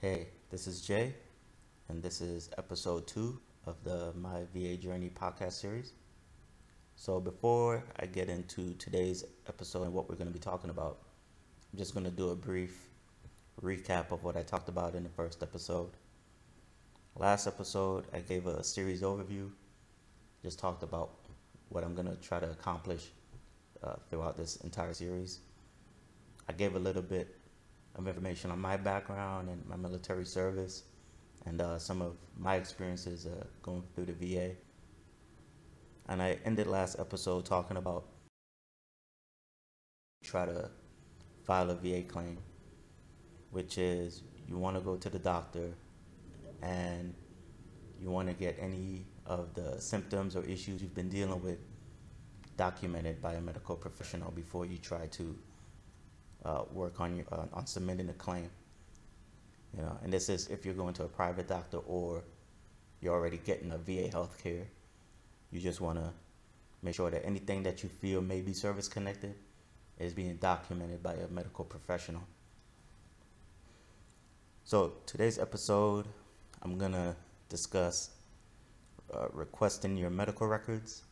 Hey, this is Jay, and this is episode two of the My VA Journey podcast series. So, before I get into today's episode and what we're going to be talking about, I'm just going to do a brief recap of what I talked about in the first episode. Last episode, I gave a series overview, just talked about what I'm going to try to accomplish uh, throughout this entire series. I gave a little bit of information on my background and my military service and uh, some of my experiences uh, going through the VA. And I ended last episode talking about try to file a VA claim, which is you want to go to the doctor and you want to get any of the symptoms or issues you've been dealing with documented by a medical professional before you try to uh, work on your, uh, on submitting a claim. You know, and this is if you're going to a private doctor or you're already getting a VA health care. You just want to make sure that anything that you feel may be service connected is being documented by a medical professional. So, today's episode, I'm going to discuss uh, requesting your medical records.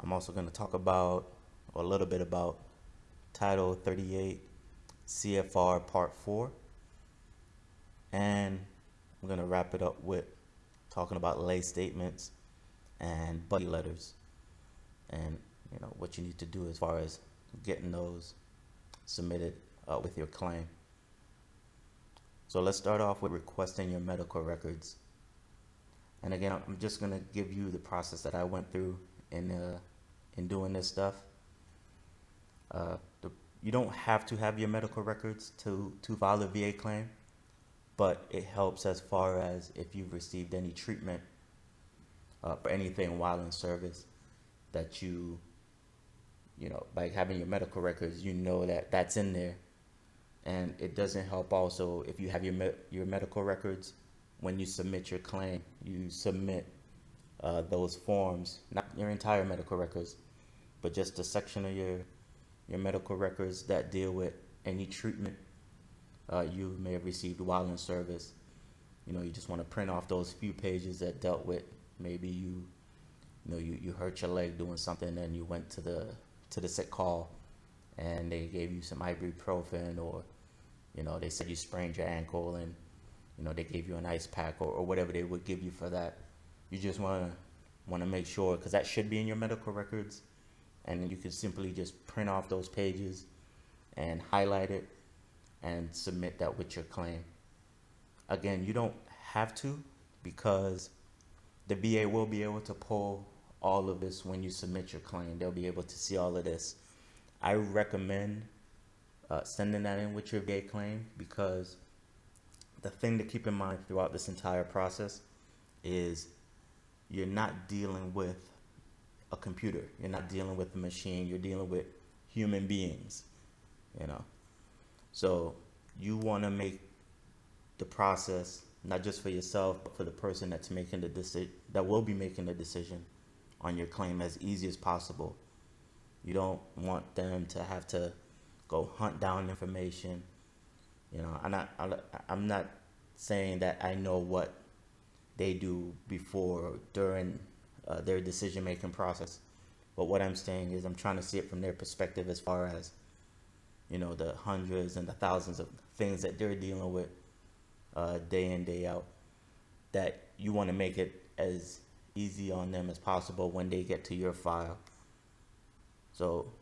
I'm also going to talk about a little bit about Title 38 CFR Part 4. And I'm going to wrap it up with talking about lay statements and buddy letters and you know what you need to do as far as getting those submitted uh, with your claim. So let's start off with requesting your medical records. And again, I'm just going to give you the process that I went through in uh, in doing this stuff. Uh, you don't have to have your medical records to, to file a VA claim, but it helps as far as if you've received any treatment uh, for anything while in service that you, you know, by having your medical records, you know that that's in there. And it doesn't help also if you have your, me- your medical records when you submit your claim, you submit uh, those forms, not your entire medical records, but just a section of your your medical records that deal with any treatment uh, you may have received while in service. You know, you just want to print off those few pages that dealt with maybe you, you know, you, you hurt your leg doing something and you went to the to the sick call, and they gave you some ibuprofen or, you know, they said you sprained your ankle and, you know, they gave you an ice pack or, or whatever they would give you for that. You just want to want to make sure because that should be in your medical records and you can simply just print off those pages and highlight it and submit that with your claim. Again, you don't have to because the VA will be able to pull all of this when you submit your claim. They'll be able to see all of this. I recommend uh, sending that in with your VA claim because the thing to keep in mind throughout this entire process is you're not dealing with a computer. You're not dealing with a machine. You're dealing with human beings. You know, so you want to make the process not just for yourself, but for the person that's making the decision, that will be making the decision on your claim as easy as possible. You don't want them to have to go hunt down information. You know, I'm not. I'm not saying that I know what they do before, during, uh, their decision making process. But what I'm saying is, I'm trying to see it from their perspective as far as, you know, the hundreds and the thousands of things that they're dealing with uh, day in, day out. That you want to make it as easy on them as possible when they get to your file. So,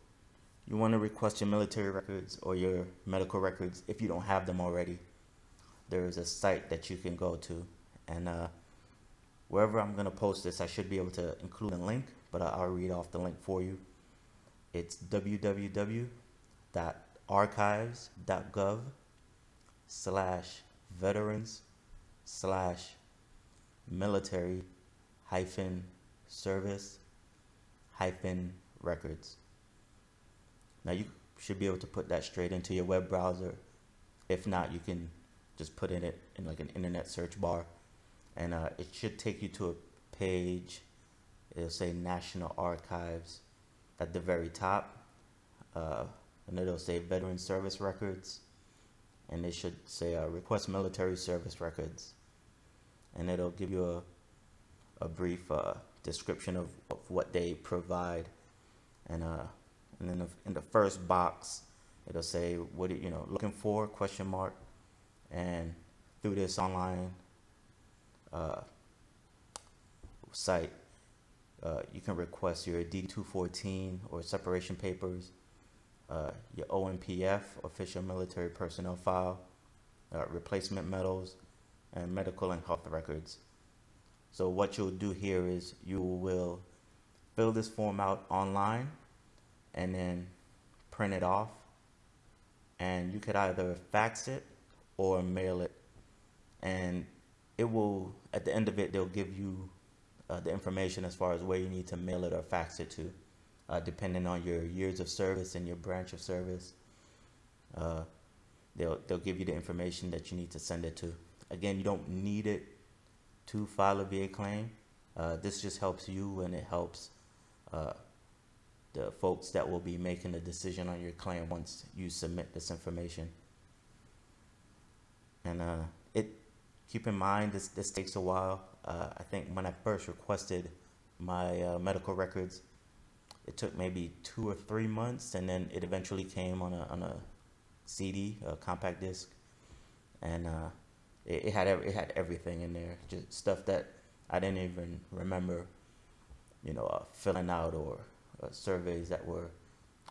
you want to request your military records or your medical records if you don't have them already. There is a site that you can go to, and uh, wherever I'm going to post this, I should be able to include a link, but I'll read off the link for you. It's www.archives.gov slash veterans slash military hyphen service hyphen records. Now you should be able to put that straight into your web browser. If not, you can just put in it in like an internet search bar and uh, it should take you to a page. It'll say National Archives at the very top, uh, and it'll say Veteran Service Records, and it should say uh, request military service records, and it'll give you a a brief uh, description of, of what they provide, and uh, and then in the first box it'll say what are you know looking for question mark, and through this online uh, site, uh, you can request your D214 or separation papers, uh, your OMPF, official military personnel file, uh, replacement medals, and medical and health records. So what you'll do here is you will fill this form out online and then print it off and you could either fax it or mail it and it will at the end of it they'll give you uh, the information as far as where you need to mail it or fax it to uh, depending on your years of service and your branch of service. Uh, they'll they'll give you the information that you need to send it to. Again you don't need it to file a VA claim. Uh, this just helps you and it helps uh, the folks that will be making the decision on your claim once you submit this information. And uh, it keep in mind this this takes a while. Uh, I think when I first requested my uh, medical records, it took maybe two or three months, and then it eventually came on a on a CD, a compact disc, and uh, it, it had it had everything in there, just stuff that I didn't even remember, you know, uh, filling out or uh, surveys that were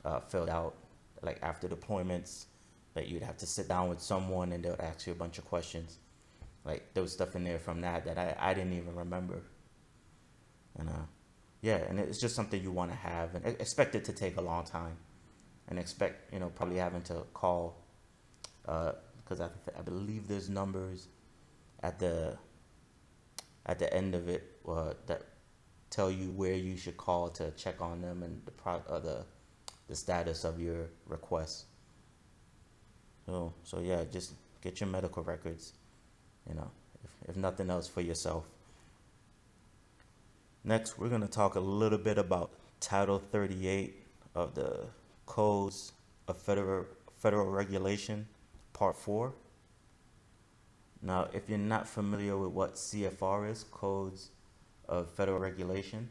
uh, filled out like after deployments that you'd have to sit down with someone and they'll ask you a bunch of questions. Like there was stuff in there from that that I, I didn't even remember. And uh, yeah, and it's just something you want to have and expect it to take a long time, and expect you know probably having to call, because uh, I I believe there's numbers at the at the end of it uh, that tell you where you should call to check on them and the pro uh, the the status of your request. So, so yeah, just get your medical records, you know, if, if nothing else for yourself. Next, we're going to talk a little bit about Title 38 of the Codes of Federal, Federal Regulation, Part 4. Now, if you're not familiar with what CFR is, Codes of Federal Regulation,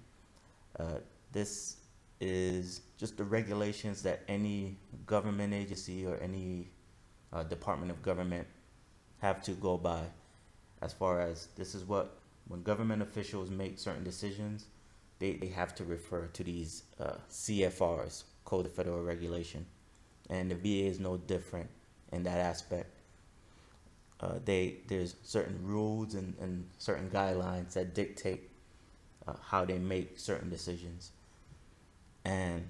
uh, this is just the regulations that any government agency or any uh, Department of Government have to go by as far as this is what when government officials make certain decisions they, they have to refer to these uh, CFRs Code of Federal Regulation. And the VA is no different in that aspect. Uh, they there's certain rules and, and certain guidelines that dictate uh, how they make certain decisions. And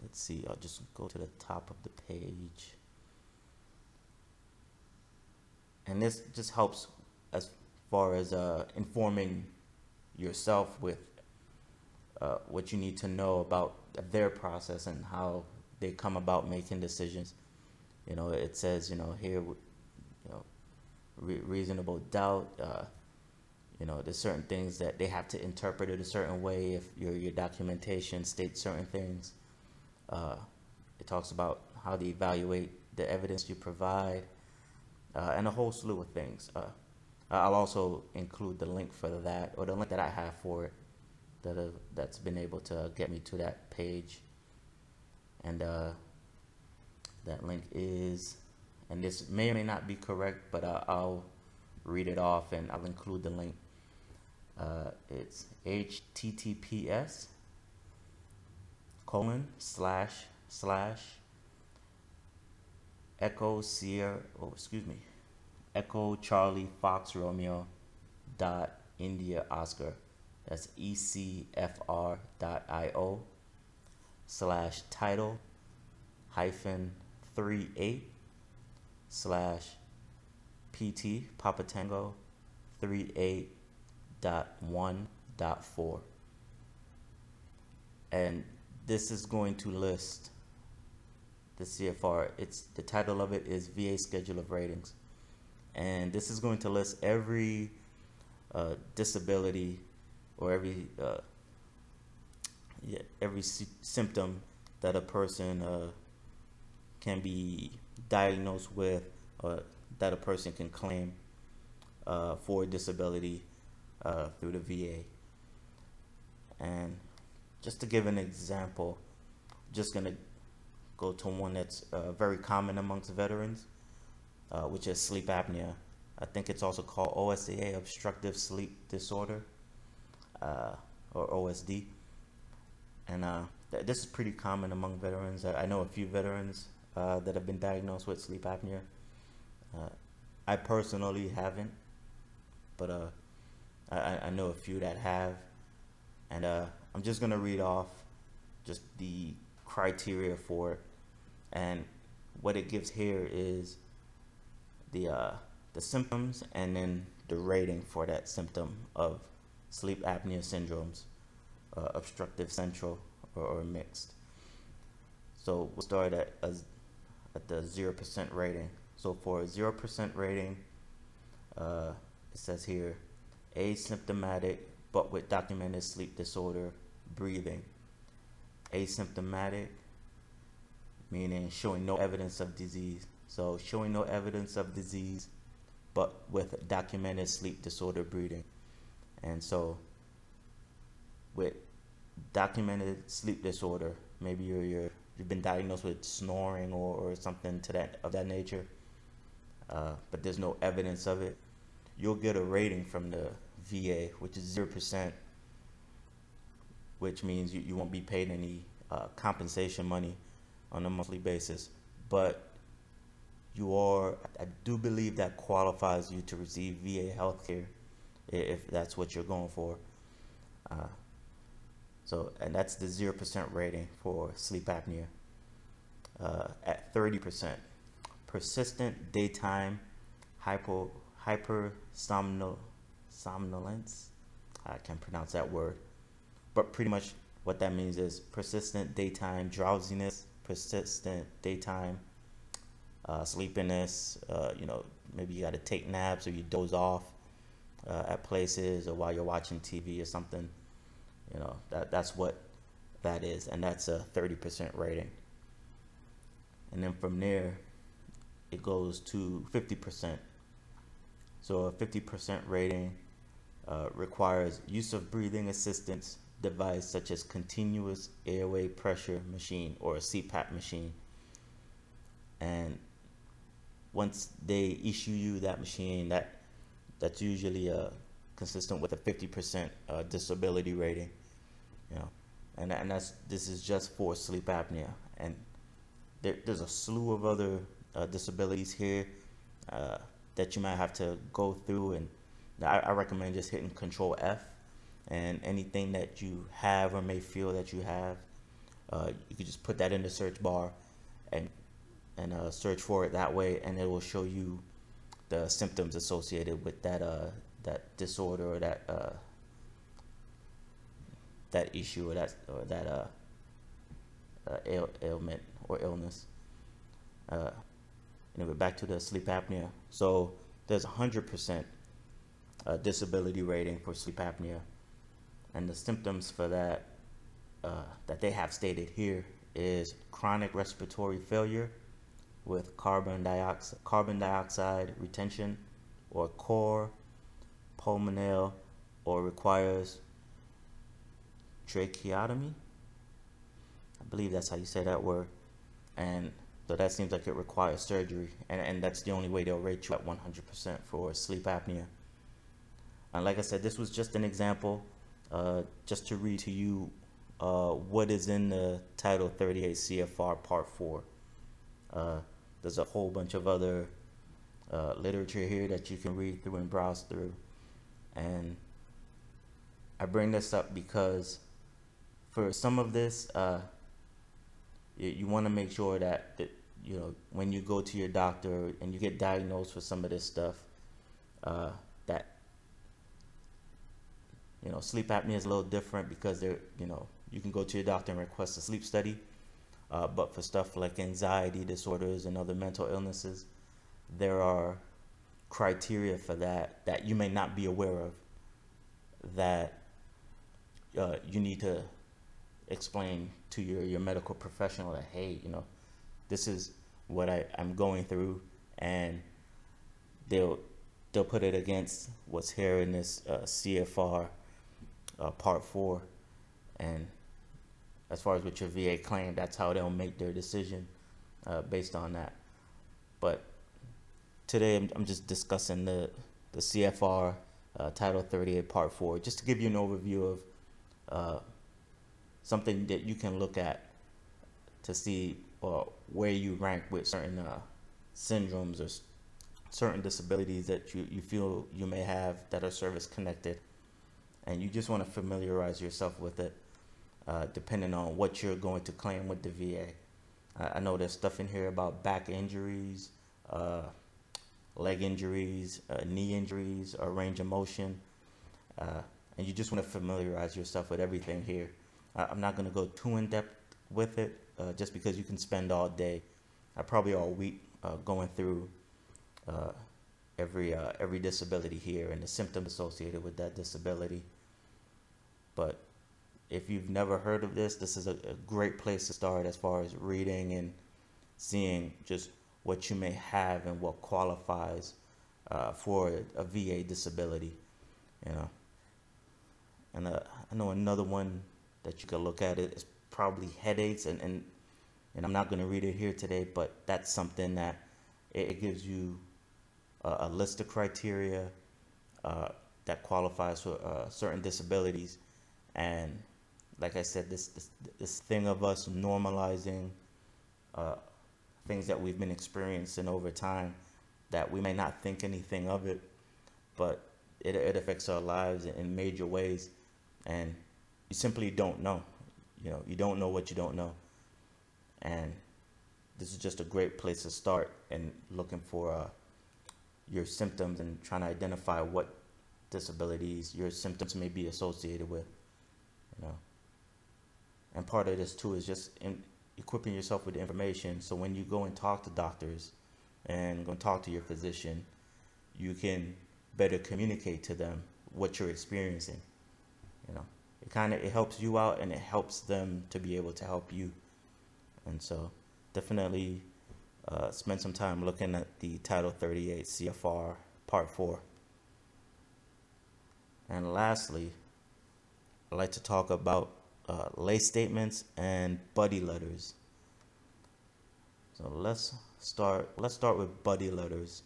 let's see I'll just go to the top of the page. And this just helps as far as uh, informing yourself with uh, what you need to know about their process and how they come about making decisions. You know, it says, you know, here, you know, re- reasonable doubt. Uh, you know, there's certain things that they have to interpret it a certain way if your your documentation states certain things. Uh, it talks about how they evaluate the evidence you provide uh, and a whole slew of things. Uh, I'll also include the link for that, or the link that I have for it, that that's been able to get me to that page. And uh, that link is, and this may or may not be correct, but uh, I'll read it off and I'll include the link. Uh, it's https colon slash slash Echo Sierra, oh, excuse me, Echo Charlie Fox Romeo dot India Oscar. That's ecfr dot io slash title hyphen three eight slash pt Papa Tango three eight dot one dot four. And this is going to list the CFR. It's the title of it is VA Schedule of Ratings, and this is going to list every uh, disability or every uh, yeah, every sy- symptom that a person uh, can be diagnosed with or that a person can claim uh, for disability uh, through the VA. And just to give an example, just gonna go to one that's uh, very common amongst veterans, uh, which is sleep apnea. I think it's also called OSDA, obstructive sleep disorder, uh, or OSD. And uh, th- this is pretty common among veterans. I, I know a few veterans uh, that have been diagnosed with sleep apnea. Uh, I personally haven't, but I, I know a few that have. And I'm just going to read off just the criteria for it. And what it gives here is the uh, the symptoms and then the rating for that symptom of sleep apnea syndromes, uh, obstructive central or, or, mixed. So we'll start at a, at the zero percent rating. So for a zero percent rating, uh, it says here, asymptomatic but with documented sleep disorder, breathing. Asymptomatic, meaning showing no evidence of disease. So showing no evidence of disease but with documented sleep disorder breathing. And so, with documented sleep disorder, maybe you're, you're you've been diagnosed with snoring or, or something to that of that nature, uh, but there's no evidence of it. You'll get a rating from the VA, which is zero percent, which means you, you won't be paid any uh, compensation money on a monthly basis, but you are, I do believe that qualifies you to receive VA health care if that's what you're going for. Uh, so, and that's the 0% rating for sleep apnea. Uh, at 30%, persistent daytime hypo, hypersomnol, somnolence. I can't pronounce that word. But pretty much what that means is persistent daytime drowsiness, persistent daytime uh, sleepiness. Uh, you know, maybe you got to take naps or you doze off uh, at places or while you're watching TV or something. You know, that that's what that is, and that's a 30% rating. And then from there, it goes to 50%. So a 50% rating uh, requires use of breathing assistance device such as continuous airway pressure machine or a CPAP machine. And once they issue you that machine, that that's usually uh, consistent with a 50% uh, disability rating, you know, and and that's this is just for sleep apnea, and there, there's a slew of other uh, disabilities here uh, that you might have to go through, and I, I recommend just hitting Control F, and anything that you have or may feel that you have, uh, you could just put that in the search bar, and and uh, search for it that way, and it will show you the symptoms associated with that uh, that disorder or that uh, that issue or that or that uh, uh ail- ailment or illness. Uh, anyway, back to the sleep apnea. So there's a hundred percent uh, disability rating for sleep apnea, and the symptoms for that uh, that they have stated here is chronic respiratory failure with carbon dioxide, carbon dioxide retention or cor pulmonale or requires tracheotomy. I believe that's how you say that word. And so that seems like it requires surgery. And, and that's the only way they'll rate you at 100% for sleep apnea. And like I said, this was just an example, uh, just to read to you uh, what is in the Title 38 CFR Part 4. Uh, there's a whole bunch of other uh, literature here that you can read through and browse through. And I bring this up because for some of this, uh, you, you want to make sure that, that, you know, when you go to your doctor and you get diagnosed with some of this stuff, uh, that, you know, sleep apnea is a little different because there, you know, you can go to your doctor and request a sleep study uh, but for stuff like anxiety disorders and other mental illnesses, there are criteria for that that you may not be aware of that uh, you need to explain to your, your medical professional that, hey, you know, this is what I, I'm going through and they'll they'll put it against what's here in this uh, CFR uh, Part Four, and as far as what your VA claim, that's how they'll make their decision uh, based on that. But today I'm, I'm just discussing the the CFR uh, Title 38 Part 4, just to give you an overview of uh, something that you can look at to see uh, where you rank with certain uh, syndromes or certain disabilities that you, you feel you may have that are service connected. And you just want to familiarize yourself with it, uh, depending on what you're going to claim with the VA. I I know there's stuff in here about back injuries, uh, leg injuries, uh, knee injuries, or range of motion. Uh, and you just want to familiarize yourself with everything here. I- I'm not going to go too in depth with it, uh, just because you can spend all day, probably all week, going through every every disability here and the symptoms associated with that disability. But if you've never heard of this, this is a, a great place to start as far as reading and seeing just what you may have and what qualifies uh, for a, a VA disability, you know. And uh, I know another one that you could look at it is probably headaches, and, and, and I'm not going to read it here today, but that's something that it, it gives you a, a list of criteria uh, that qualifies for uh, certain disabilities. And like I said, this, this, this thing of us normalizing uh, things that we've been experiencing over time that we may not think anything of it, but it, it affects our lives in major ways. And you simply don't know. You know, you don't know what you don't know. And this is just a great place to start and looking for uh, your symptoms and trying to identify what disabilities your symptoms may be associated with. You know, and part of this too is just in equipping yourself with information so when you go and talk to doctors and go and talk to your physician, you can better communicate to them what you're experiencing. You know, it kind of it helps you out and it helps them to be able to help you. And so, definitely uh, spend some time looking at the Title 38 CFR Part 4. And lastly, I'd like to talk about uh, lay statements and buddy letters. So let's start. Let's start with buddy letters,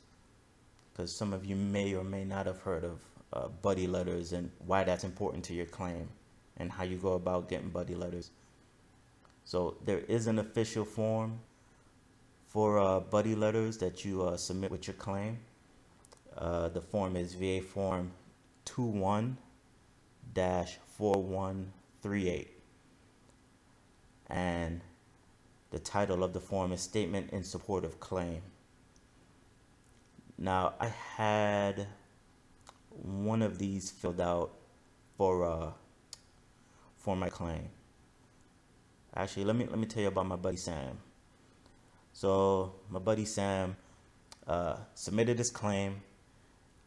because some of you may or may not have heard of uh, buddy letters and why that's important to your claim, and how you go about getting buddy letters. So there is an official form for uh, buddy letters that you uh, submit with your claim. Uh, the form is VA Form 21 4138. And the title of the form is Statement in Support of Claim. Now, I had one of these filled out for uh, for my claim. Actually, let me let me tell you about my buddy Sam. So my buddy Sam uh, submitted his claim,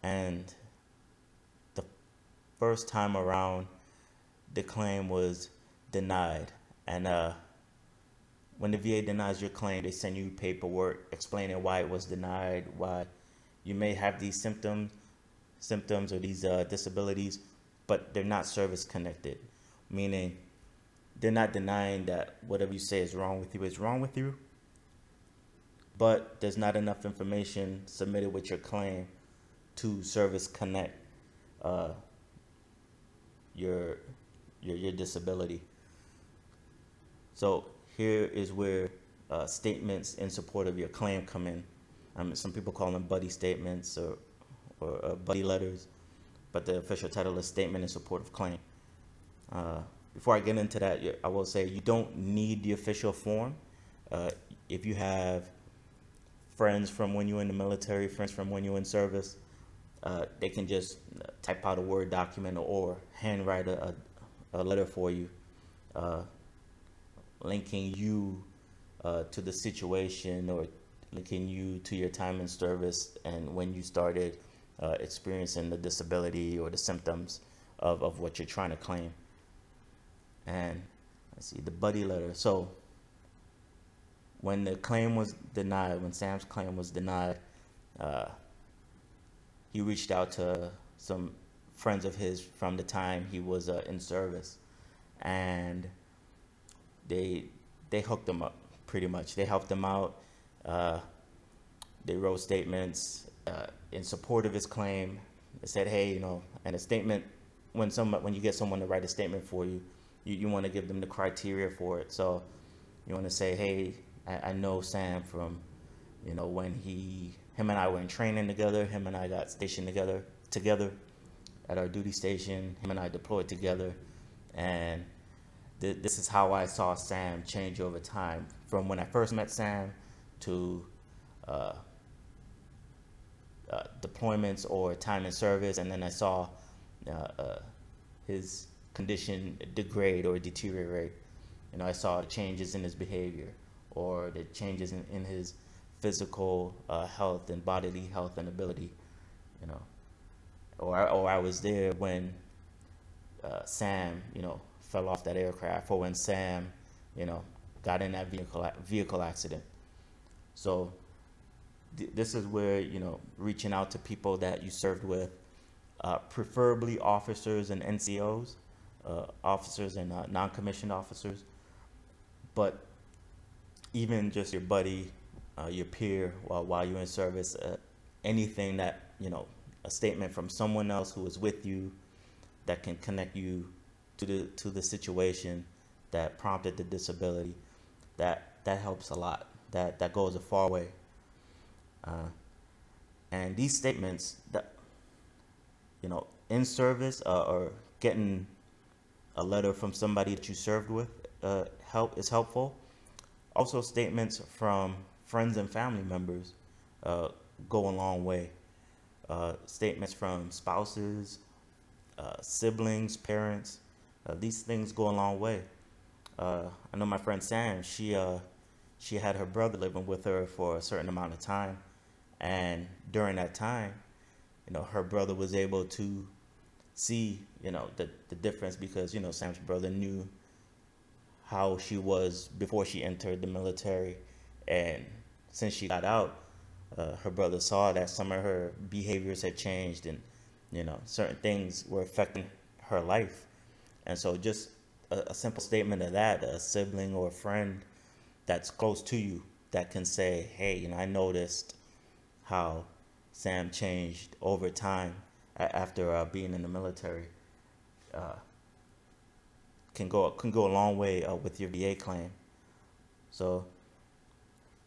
and the first time around, the claim was denied. And uh, when the VA denies your claim, they send you paperwork explaining why it was denied, why you may have these symptoms, symptoms or these uh, disabilities, but they're not service connected, meaning they're not denying that whatever you say is wrong with you is wrong with you, but there's not enough information submitted with your claim to service connect uh, your your your disability. So here is where uh, statements in support of your claim come in. Um, some people call them buddy statements or or uh, buddy letters, but the official title is statement in support of claim. Uh, before I get into that, I will say you don't need the official form. Uh, if you have friends from when you were in the military, friends from when you were in service, uh, they can just type out a Word document or handwrite a, a, letter for you, uh, linking you uh, to the situation or linking you to your time in service and when you started uh, experiencing the disability or the symptoms of, of what you're trying to claim. And let's see, the buddy letter. So when the claim was denied, when Sam's claim was denied, uh, he reached out to some friends of his from the time he was uh, in service, and they they hooked them up pretty much. They helped him out. Uh, they wrote statements uh, in support of his claim. They said, "Hey, you know," and a statement when some when you get someone to write a statement for you, you, you want to give them the criteria for it. So you want to say, "Hey, I, I know Sam from, you know, when he him and I were in training together. Him and I got stationed together together at our duty station. Him and I deployed together, and th- this is how I saw Sam change over time from when I first met Sam to uh, uh, deployments or time in service, and then I saw uh, uh, his condition degrade or deteriorate. You know, I saw changes in his behavior or the changes in, in his physical uh, health and bodily health and ability. You know, or or I was there when uh, Sam, you know, fell off that aircraft, or when Sam, you know, got in that vehicle vehicle accident. So th- this is where you know reaching out to people that you served with, uh, preferably officers and NCOs, uh, officers and uh, non-commissioned officers, but even just your buddy, uh, your peer while while you're in service, uh, anything that you know, a statement from someone else who is with you, that can connect you to the to the situation that prompted the disability, that that helps a lot. That that goes a far way. Uh, and these statements that you know in service uh, or getting a letter from somebody that you served with uh, help is helpful. Also, statements from friends and family members uh, go a long way. Uh, statements from spouses, uh, siblings, parents, uh, these things go a long way. Uh, I know my friend Sam. She she had her brother living with her for a certain amount of time, and during that time, you know, her brother was able to see, you know, the the difference because you know Sam's brother knew how she was before she entered the military, and since she got out, uh, her brother saw that some of her behaviors had changed, and you know certain things were affecting her life, and so just a, a simple statement of that, a sibling or a friend that's close to you that can say, hey, you know, I noticed how Sam changed over time after uh, being in the military. Uh, can go can go a long way uh, with your VA claim. So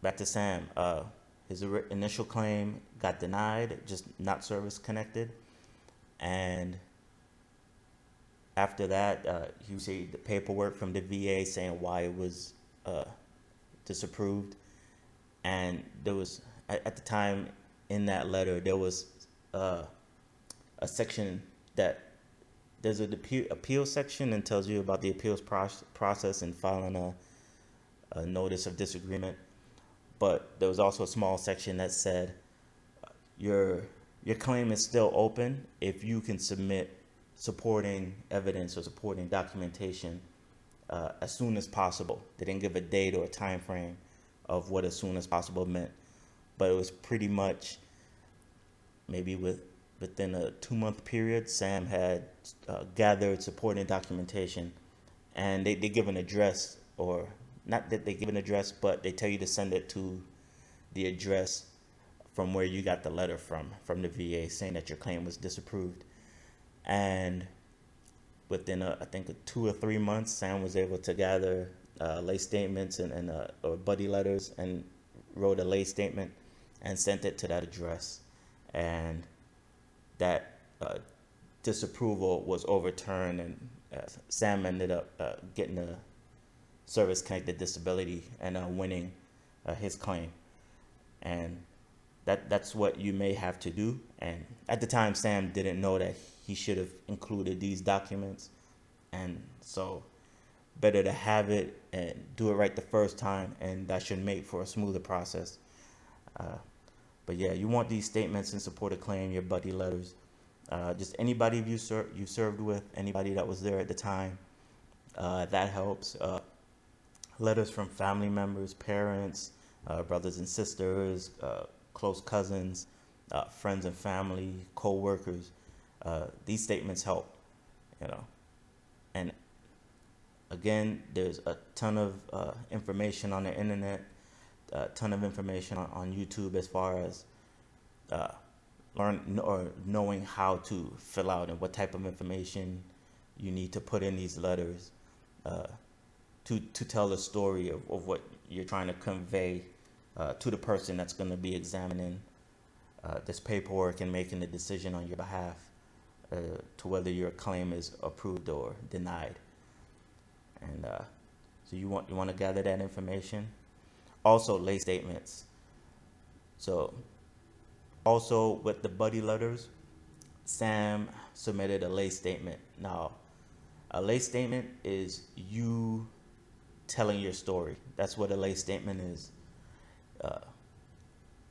back to Sam. Uh, his initial claim got denied, just not service connected, and after that, uh, he received the paperwork from the VA saying why it was uh, disapproved, and there was at, at, the time in that letter there was uh, a section that there's an appeal, section and tells you about the appeals process and filing a, a notice of disagreement. But there was also a small section that said your your claim is still open if you can submit supporting evidence or supporting documentation uh, as soon as possible. They didn't give a date or a time frame of what as soon as possible meant, but it was pretty much maybe with within a two month period, Sam had uh, gathered supporting documentation, and they, they give an address, or not that they give an address, but they tell you to send it to the address from where you got the letter from, from the VA saying that your claim was disapproved. And within, a, I think, two or three months, Sam was able to gather uh, lay statements and, and uh, or buddy letters and wrote a lay statement and sent it to that address. And that uh, disapproval was overturned, and uh, Sam ended up uh, getting a service connected disability and uh, winning his claim. And that that's what you may have to do. And at the time, Sam didn't know that should have included these documents, and so better to have it and do it right the first time, and that should make for a smoother process. Uh, but yeah, you want these statements in support of claim, your buddy letters, uh, just anybody you ser- you served with, anybody that was there at the time. Uh, that helps. Uh, letters from family members, parents, uh, brothers and sisters, uh, close cousins, friends and family, co-workers. Uh, these statements help, you know. And again, there's a ton of uh, information on the internet, a ton of information on, on YouTube as far as uh, learn or knowing how to fill out and what type of information you need to put in these letters uh, to to tell the story of, of what you're trying to convey uh, to the person that's going to be examining uh, this paperwork and making the decision on your behalf uh, to whether your claim is approved or denied. And uh, so you want you want to gather that information. Also, lay statements. So, also with the buddy letters, Sam submitted a lay statement. Now, a lay statement is you telling your story. That's what a lay statement is. Uh,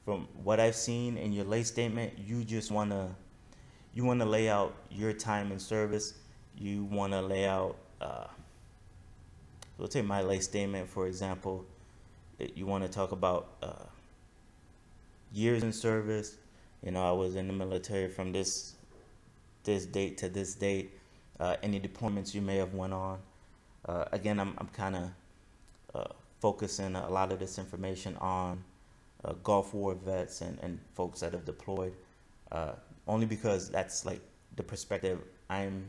from what I've seen in your lay statement, you just wanna you wanna lay out your time in service. You wanna lay out. Uh, we'll take my lay statement for example. You want to talk about uh, years in service. You know, I was in the military from this this date to this date. Uh, any deployments you may have went on. Uh, again, I'm I'm kind of uh, focusing a lot of this information on uh, Gulf War vets and, and folks that have deployed, uh, only because that's like the perspective I'm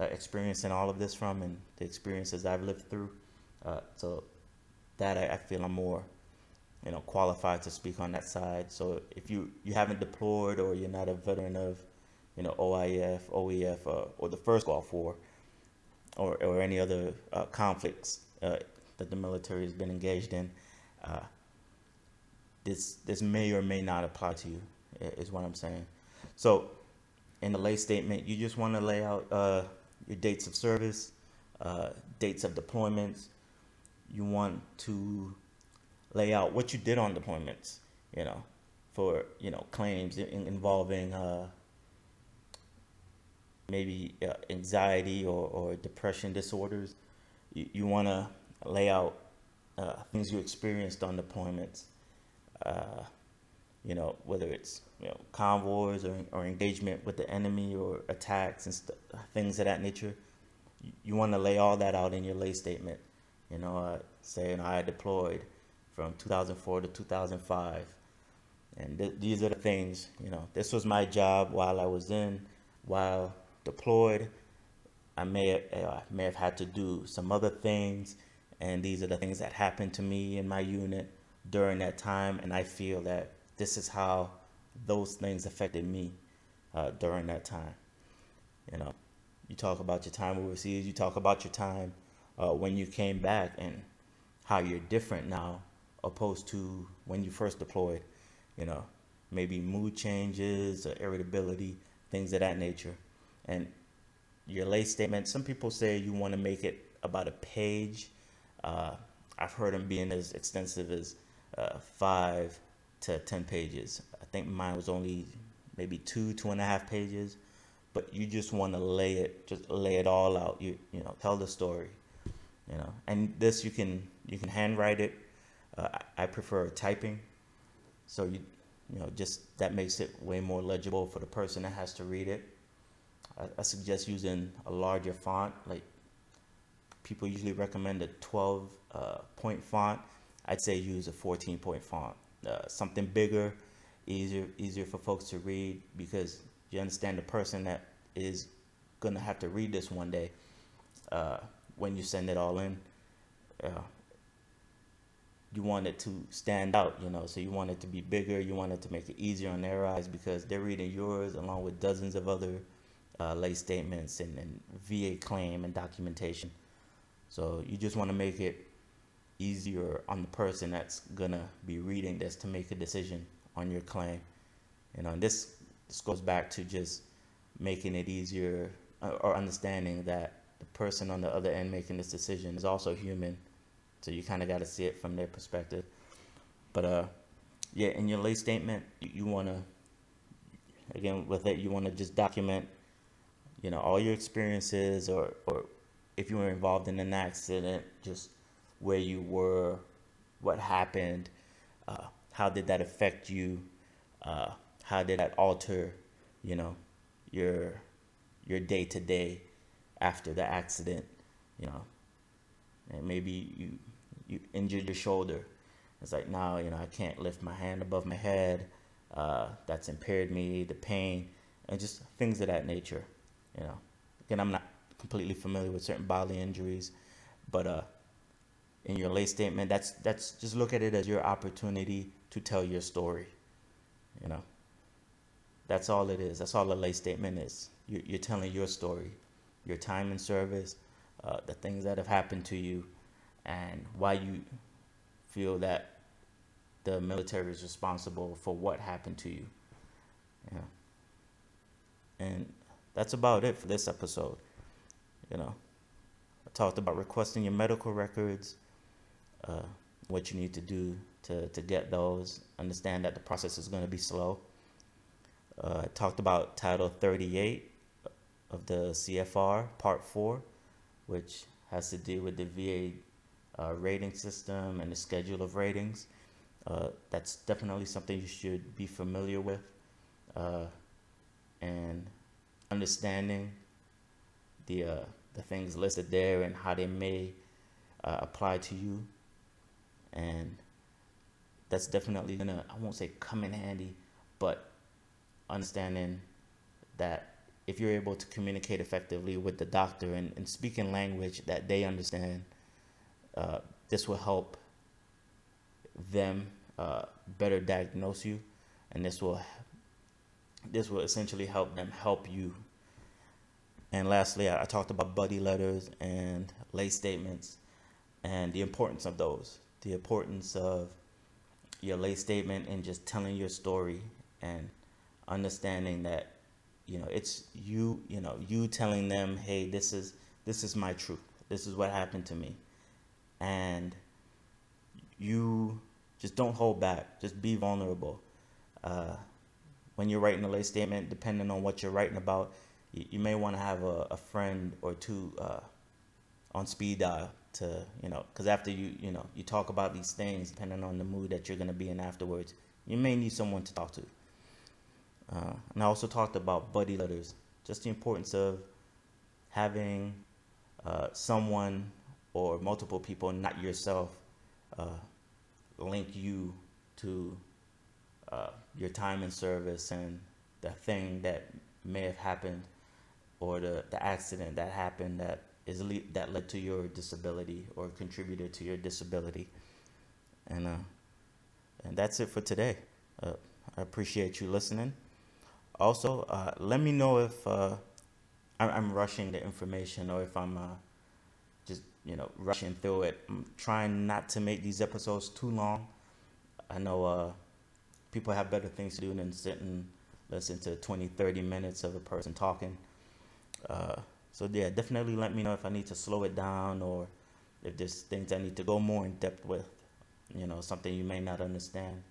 uh, experiencing all of this from and the experiences I've lived through. Uh, so that I, I, feel I'm more, you know, qualified to speak on that side. So if you, you haven't deployed or you're not a veteran of, you know, OIF, OEF, uh, or the first Gulf War, or, or any other uh, conflicts that the military has been engaged in, this this may or may not apply to you is what I'm saying. So in the lay statement, you just want to lay out uh, your dates of service, uh, dates of deployments. You want to lay out what you did on deployments, you know, for, you know, claims in, involving uh, maybe uh, anxiety or, or depression disorders. You, you want to lay out uh, things you experienced on deployments uh, you know, whether it's you know convoys or, or engagement with the enemy or attacks and st- things of that nature. You, you want to lay all that out in your lay statement. You know, uh, saying I deployed from 2004 to 2005, and th- these are the things. You know, this was my job while I was in, while deployed. I may have, uh, may have had to do some other things, and these are the things that happened to me in my unit during that time, and I feel that this is how those things affected me uh, during that time. You know, you talk about your time overseas, you talk about your time uh, when you came back, and how you're different now opposed to when you first deployed. You know, maybe mood changes or irritability, things of that nature, and your lay statement. Some people say you want to make it about a page. Uh, I've heard them being as extensive as uh, five to 10 pages. I think mine was only maybe two, two and a half pages, but you just want to lay it, just lay it all out. You, you know, tell the story, you know, and this you can, you can handwrite it. Uh, I, prefer typing. So you, you know, just that makes it way more legible for the person that has to read it. I, I suggest using a larger font, like people usually recommend a 12 uh, point font I'd say use a 14 point font, uh, something bigger, easier easier for folks to read because you understand the person that is gonna have to read this one day uh, when you send it all in. Uh, you want it to stand out, you know, so you want it to be bigger, you want it to make it easier on their eyes because they're reading yours along with dozens of other uh, lay statements and, and VA claim and documentation. So you just want to make it easier on the person that's gonna be reading this to make a decision on your claim. You know, and this this goes back to just making it easier uh, or understanding that the person on the other end making this decision is also human. So you kind of got to see it from their perspective. But uh, yeah, in your lay statement, you, you want to again with it, you want to just document, you know, all your experiences or or if you were involved in an accident, just where you were, what happened, uh, how did that affect you, uh, how did that alter, you know, your your day to day after the accident, you know, and maybe you you injured your shoulder. It's like now, you know, I can't lift my hand above my head. Uh, that's impaired me, the pain, and just things of that nature. You know, again, I'm not completely familiar with certain bodily injuries, but uh, in your lay statement, that's that's just look at it as your opportunity to tell your story. You know, that's all it is. That's all a lay statement is. You're, you're telling your story, your time in service, uh, the things that have happened to you, and why you feel that the military is responsible for what happened to you. Yeah. And that's about it for this episode. You know, I talked about requesting your medical records, uh, what you need to do to, to get those. Understand that the process is going to be slow. Uh, I talked about Title 38 of the CFR, Part 4, which has to do with the VA uh, rating system and the schedule of ratings. Uh, that's definitely something you should be familiar with. Uh, and understanding the uh, the things listed there and how they may uh, apply to you, and that's definitely gonna I won't say come in handy, but understanding that if you're able to communicate effectively with the doctor and, and speak in language that they understand, uh, this will help them uh, better diagnose you, and this will this will essentially help them help you. And lastly, I, I talked about buddy letters and lay statements and the importance of those. The importance of your lay statement and just telling your story and understanding that you know it's you you know you telling them hey this is this is my truth. This is what happened to me. And you just don't hold back. Just be vulnerable. Uh, when you're writing a lay statement, depending on what you're writing about, you, you may want to have a, a, friend or two uh, on speed dial to, you know, because after you, you know, you talk about these things, depending on the mood that you're going to be in afterwards, you may need someone to talk to. Uh, and I also talked about buddy letters, just the importance of having uh, someone or multiple people, not yourself, uh, link you to uh, your time in service and the thing that may have happened or the, the accident that happened that is le- that led to your disability or contributed to your disability. And uh, and that's it for today. Uh, I appreciate you listening. Also uh, let me know if uh, I'm, I'm rushing the information or if I'm uh, just you know rushing through it. I'm trying not to make these episodes too long. I know uh, people have better things to do than sit and listen to 20, 30 minutes of a person talking. So yeah, definitely let me know if I need to slow it down or if there's things I need to go more in depth with. You know, something you may not understand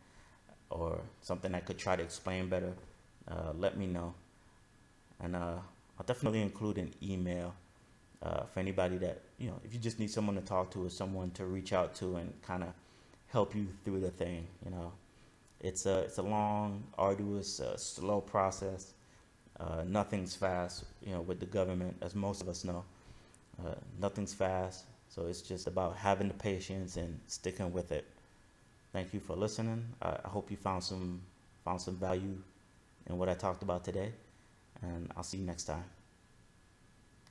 or something I could try to explain better. Uh, let me know, and uh, I'll definitely include an email uh, for anybody that you know. If you just need someone to talk to or someone to reach out to and kind of help you through the thing, you know, it's a it's a long, arduous, uh, slow process. Uh, nothing's fast, you know, with the government, as most of us know. Uh, nothing's fast, so it's just about having the patience and sticking with it. Thank you for listening. I, I hope you found some found some value in what I talked about today, and I'll see you next time.